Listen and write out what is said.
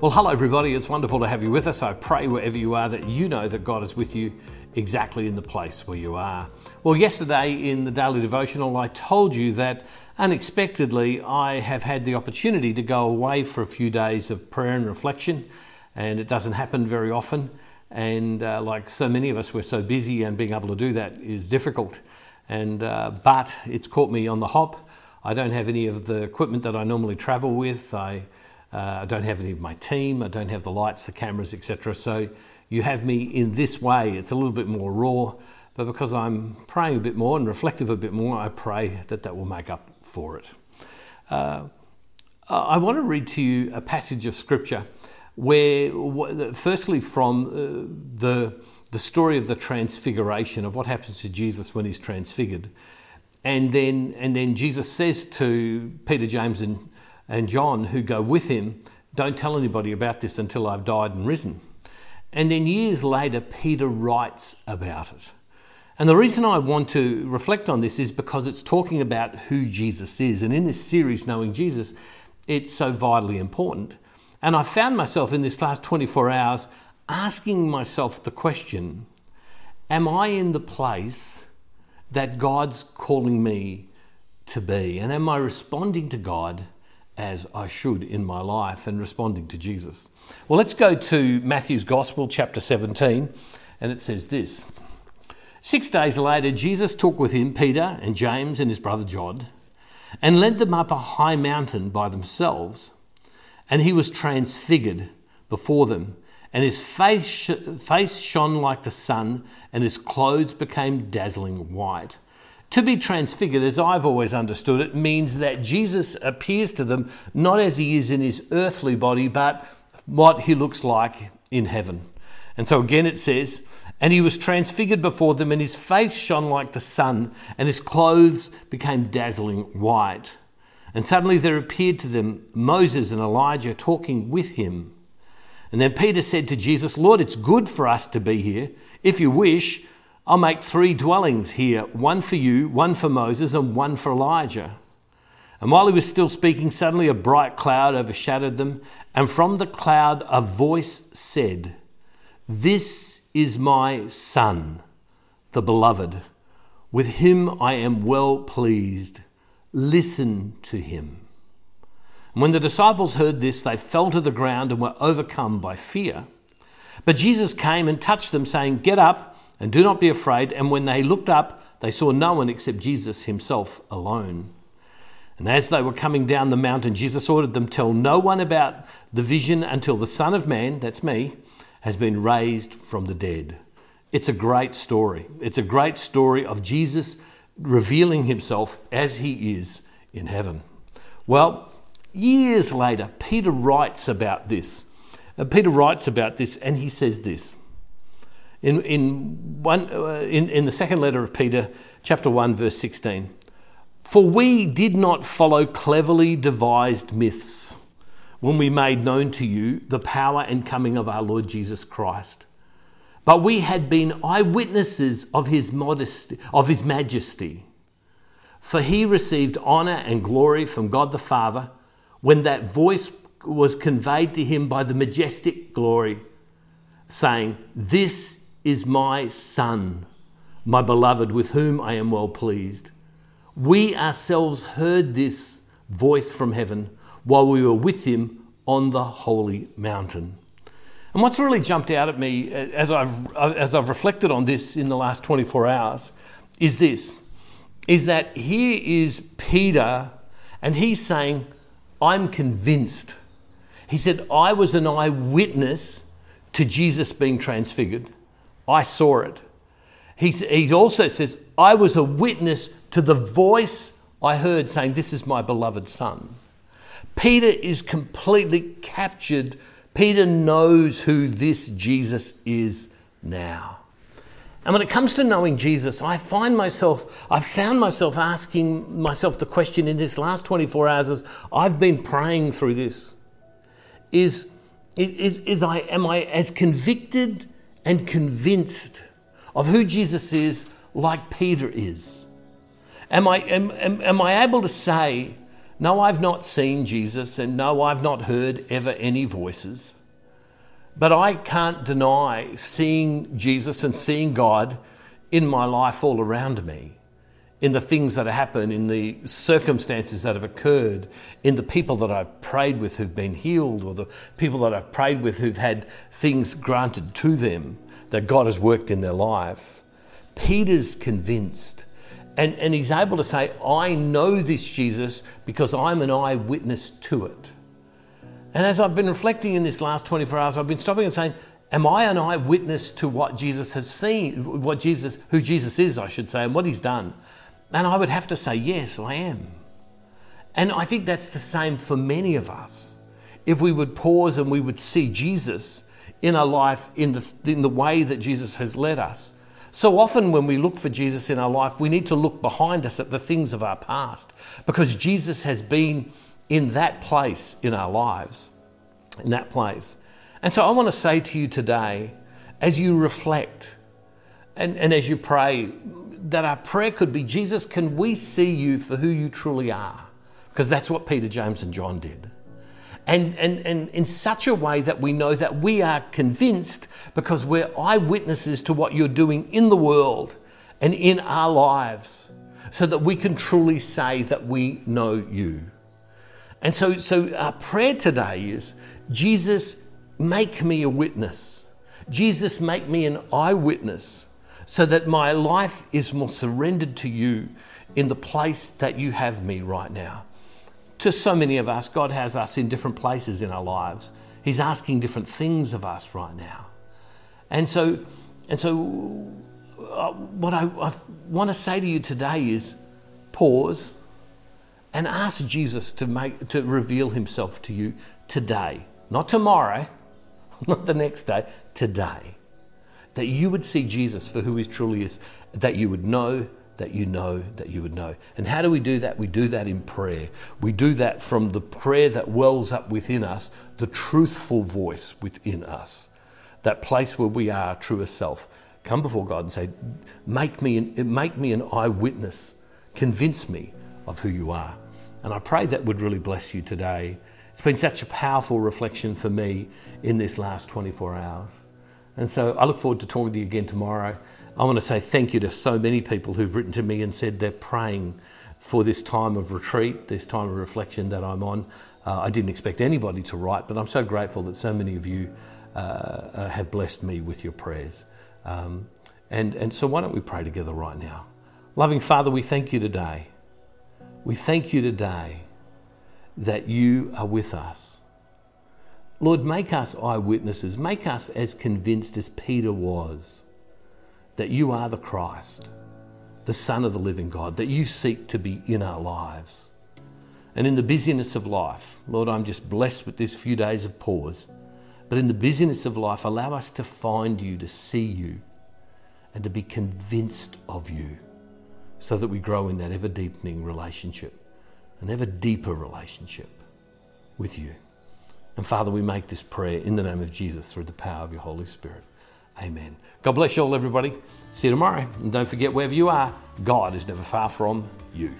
Well, hello, everybody. It's wonderful to have you with us. I pray wherever you are that you know that God is with you exactly in the place where you are. Well, yesterday in the daily devotional, I told you that unexpectedly I have had the opportunity to go away for a few days of prayer and reflection, and it doesn't happen very often. And uh, like so many of us, we're so busy, and being able to do that is difficult. And uh, but it's caught me on the hop. I don't have any of the equipment that I normally travel with. I uh, I don't have any of my team. I don't have the lights, the cameras, etc. So you have me in this way. It's a little bit more raw, but because I'm praying a bit more and reflective a bit more, I pray that that will make up for it. Uh, I want to read to you a passage of scripture where, firstly, from uh, the the story of the transfiguration of what happens to Jesus when he's transfigured, and then and then Jesus says to Peter, James, and and John, who go with him, don't tell anybody about this until I've died and risen. And then years later, Peter writes about it. And the reason I want to reflect on this is because it's talking about who Jesus is. And in this series, Knowing Jesus, it's so vitally important. And I found myself in this last 24 hours asking myself the question Am I in the place that God's calling me to be? And am I responding to God as I should in my life and responding to Jesus. Well, let's go to Matthew's Gospel, chapter 17, and it says this Six days later, Jesus took with him Peter and James and his brother John and led them up a high mountain by themselves, and he was transfigured before them. And his face, face shone like the sun, and his clothes became dazzling white. To be transfigured, as I've always understood it, means that Jesus appears to them not as he is in his earthly body, but what he looks like in heaven. And so again it says, And he was transfigured before them, and his face shone like the sun, and his clothes became dazzling white. And suddenly there appeared to them Moses and Elijah talking with him. And then Peter said to Jesus, Lord, it's good for us to be here. If you wish, I'll make three dwellings here one for you, one for Moses, and one for Elijah. And while he was still speaking, suddenly a bright cloud overshadowed them, and from the cloud a voice said, This is my Son, the beloved. With him I am well pleased. Listen to him. And when the disciples heard this, they fell to the ground and were overcome by fear. But Jesus came and touched them, saying, Get up and do not be afraid. And when they looked up, they saw no one except Jesus himself alone. And as they were coming down the mountain, Jesus ordered them, Tell no one about the vision until the Son of Man, that's me, has been raised from the dead. It's a great story. It's a great story of Jesus revealing himself as he is in heaven. Well, years later, Peter writes about this. Peter writes about this and he says this. In, in, one, uh, in, in the second letter of Peter, chapter 1, verse 16. For we did not follow cleverly devised myths when we made known to you the power and coming of our Lord Jesus Christ. But we had been eyewitnesses of his modesty, of his majesty. For he received honor and glory from God the Father when that voice was conveyed to him by the majestic glory, saying, This is my Son, my beloved, with whom I am well pleased. We ourselves heard this voice from heaven while we were with him on the holy mountain. And what's really jumped out at me uh, as I've, uh, as I've reflected on this in the last 24 hours is this is that here is Peter and he's saying, I'm convinced. He said, I was an eyewitness to Jesus being transfigured. I saw it. He, he also says, I was a witness to the voice I heard saying, This is my beloved Son. Peter is completely captured. Peter knows who this Jesus is now. And when it comes to knowing Jesus, I find myself, I've found myself asking myself the question in this last 24 hours as I've been praying through this is, is, is I, am I as convicted and convinced of who Jesus is like Peter is? Am I, am, am, am I able to say No, I've not seen Jesus, and no, I've not heard ever any voices. But I can't deny seeing Jesus and seeing God in my life all around me, in the things that have happened, in the circumstances that have occurred, in the people that I've prayed with who've been healed, or the people that I've prayed with who've had things granted to them that God has worked in their life. Peter's convinced. And, and he's able to say, I know this Jesus because I'm an eyewitness to it. And as I've been reflecting in this last 24 hours, I've been stopping and saying, Am I an eyewitness to what Jesus has seen, what Jesus, who Jesus is, I should say, and what he's done? And I would have to say, Yes, I am. And I think that's the same for many of us. If we would pause and we would see Jesus in our life in the, in the way that Jesus has led us. So often, when we look for Jesus in our life, we need to look behind us at the things of our past because Jesus has been in that place in our lives, in that place. And so I want to say to you today, as you reflect and, and as you pray, that our prayer could be Jesus, can we see you for who you truly are? Because that's what Peter, James, and John did. And, and, and in such a way that we know that we are convinced because we're eyewitnesses to what you're doing in the world and in our lives, so that we can truly say that we know you. And so, so our prayer today is Jesus, make me a witness. Jesus, make me an eyewitness so that my life is more surrendered to you in the place that you have me right now. To so many of us, God has us in different places in our lives. He's asking different things of us right now. And so, and so uh, what I, I want to say to you today is pause and ask Jesus to make to reveal himself to you today, not tomorrow, not the next day, today. That you would see Jesus for who he truly is, that you would know, that you know, that you would know. And how do we do that? We do that in prayer. We do that from the prayer that wells up within us, the truthful voice within us, that place where we are true as self. Come before God and say, Make me an, make me an eyewitness, convince me of who you are. And I pray that would really bless you today. It's been such a powerful reflection for me in this last 24 hours. And so I look forward to talking to you again tomorrow. I want to say thank you to so many people who've written to me and said they're praying for this time of retreat, this time of reflection that I'm on. Uh, I didn't expect anybody to write, but I'm so grateful that so many of you uh, uh, have blessed me with your prayers. Um, and, and so, why don't we pray together right now? Loving Father, we thank you today we thank you today that you are with us. Lord, make us eyewitnesses. Make us as convinced as Peter was that you are the Christ, the Son of the living God, that you seek to be in our lives. And in the busyness of life, Lord, I'm just blessed with this few days of pause. But in the busyness of life, allow us to find you, to see you, and to be convinced of you so that we grow in that ever deepening relationship, an ever deeper relationship with you. And Father, we make this prayer in the name of Jesus through the power of your Holy Spirit. Amen. God bless you all, everybody. See you tomorrow. And don't forget, wherever you are, God is never far from you.